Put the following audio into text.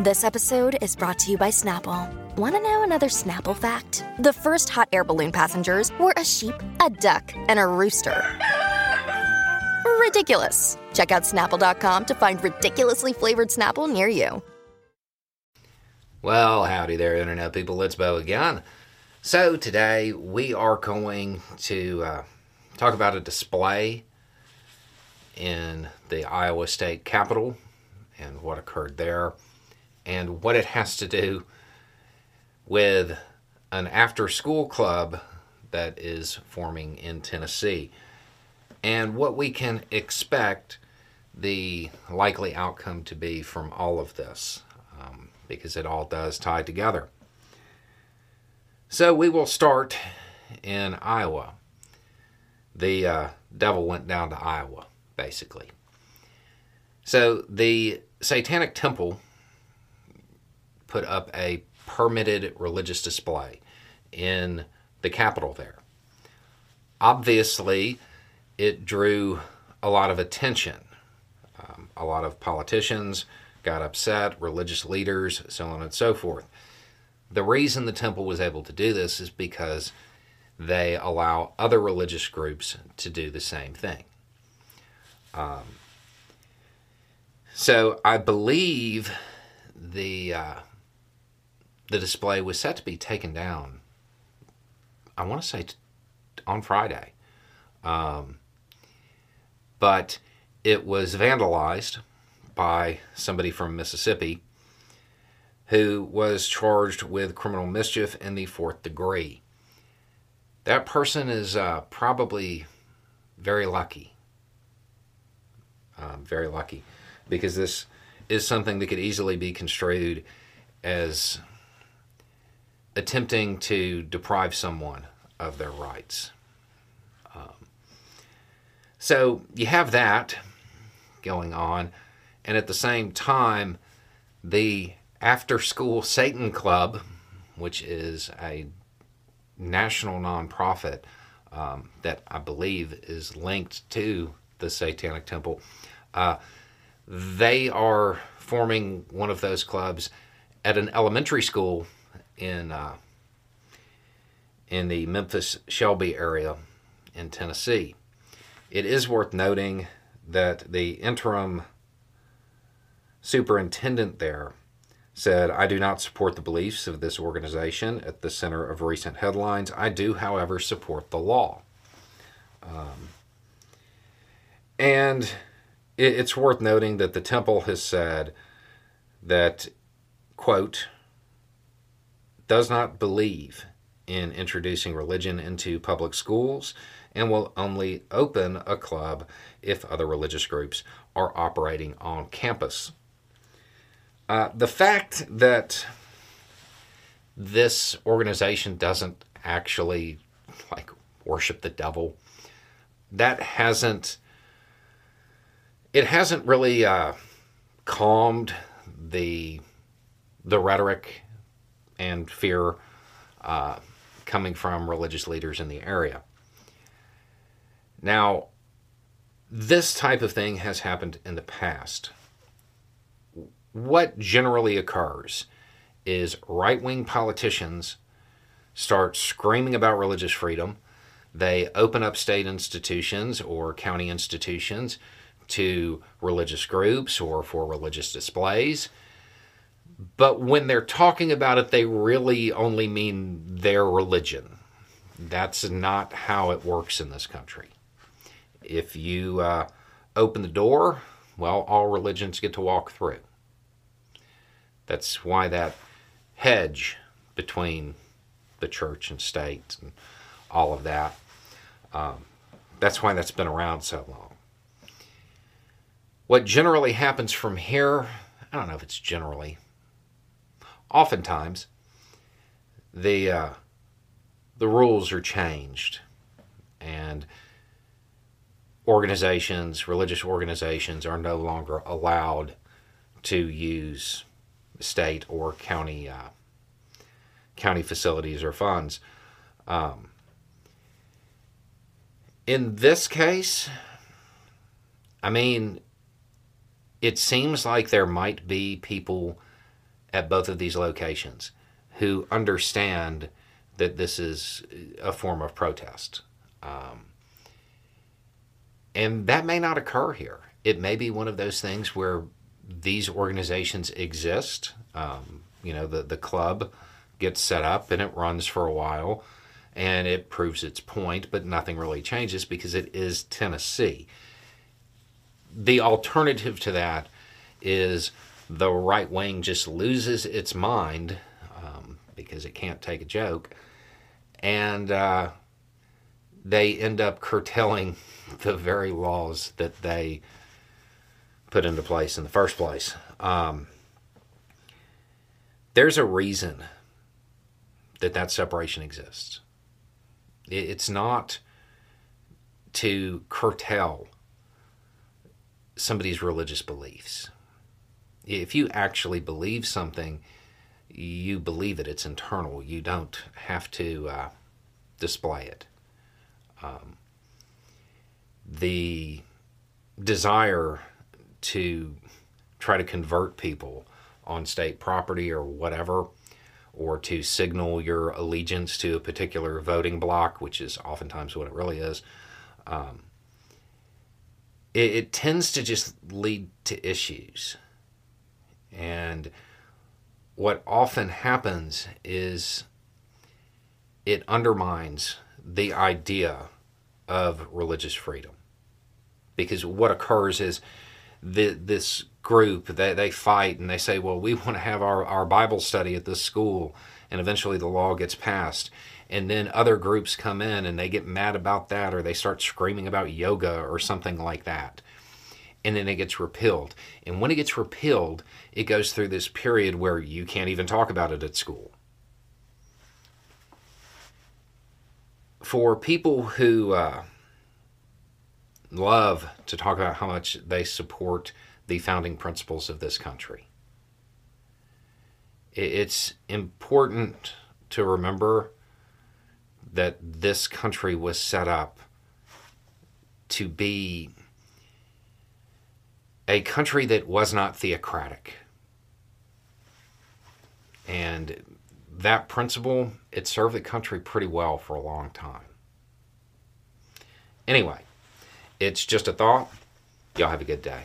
This episode is brought to you by Snapple. Want to know another Snapple fact? The first hot air balloon passengers were a sheep, a duck, and a rooster. Ridiculous. Check out snapple.com to find ridiculously flavored Snapple near you. Well, howdy there, Internet people. It's Beau again. So, today we are going to uh, talk about a display in the Iowa State Capitol and what occurred there and what it has to do with an after school club that is forming in Tennessee and what we can expect the likely outcome to be from all of this um, because it all does tie together. So we will start in Iowa. The uh, devil went down to Iowa, basically. So the Satanic Temple put up a permitted religious display in the capital there. Obviously, it drew a lot of attention. Um, a lot of politicians got upset, religious leaders, so on and so forth. The reason the temple was able to do this is because they allow other religious groups to do the same thing. Um, so I believe the uh, the display was set to be taken down. I want to say t- on Friday, um, but it was vandalized by somebody from Mississippi who was charged with criminal mischief in the fourth degree. That person is uh, probably very lucky. Um, very lucky because this is something that could easily be construed as attempting to deprive someone of their rights. Um, so you have that going on, and at the same time, the After School Satan Club, which is a national nonprofit um, that I believe is linked to the Satanic Temple, uh, they are forming one of those clubs at an elementary school in uh, in the Memphis Shelby area in Tennessee. It is worth noting that the interim superintendent there said, I do not support the beliefs of this organization at the center of recent headlines. I do, however, support the law. Um, and it, it's worth noting that the temple has said that, quote, does not believe in introducing religion into public schools and will only open a club if other religious groups are operating on campus. Uh, the fact that this organization doesn't actually like worship the devil that hasn't it hasn't really uh, calmed the the rhetoric and fear uh, coming from religious leaders in the area. Now, this type of thing has happened in the past. What generally occurs is right wing politicians start screaming about religious freedom. They open up state institutions or county institutions to religious groups or for religious displays but when they're talking about it, they really only mean their religion. That's not how it works in this country. If you uh, open the door, well, all religions get to walk through. That's why that hedge between the church and state and all of that, um, that's why that's been around so long. What generally happens from here, I don't know if it's generally, oftentimes the uh, the rules are changed. And organizations religious organizations are no longer allowed to use state or county uh, county facilities or funds. Um, in this case i mean it seems like there might be people at both of these locations who understand that this is a form of protest. Um, and that may not occur here. It may be one of those things where these organizations exist. Um, you know, the, the club gets set up and it runs for a while and it proves its point, but nothing really changes because it is Tennessee. The alternative to that is the right wing just loses its mind um, because it can't take a joke, and uh, they end up curtailing the very laws that they put into place in the first place. Um, there's a reason that that separation exists. It's not to curtail somebody's religious beliefs. If you actually believe something, you believe it, it's internal. You don't have to uh, display it. Um, the desire to try to convert people on state property or whatever, or to signal your allegiance to a particular voting bloc, which is oftentimes what it really is, um, it, it tends to just lead to issues. And what often happens is it undermines the idea of religious freedom. Because what occurs is the, this group, they, they fight and they say, well, we want to have our, our Bible study at this school. And eventually the law gets passed. And then other groups come in and they get mad about that or they start screaming about yoga or something like that. And then it gets repealed. And when it gets repealed, it goes through this period where you can't even talk about it at school. For people who uh, love to talk about how much they support the founding principles of this country. It's important to remember that this country was set up to be a country that was not theocratic. And that principle, it served the country pretty well for a long time. Anyway, it's just a thought. Y'all have a good day.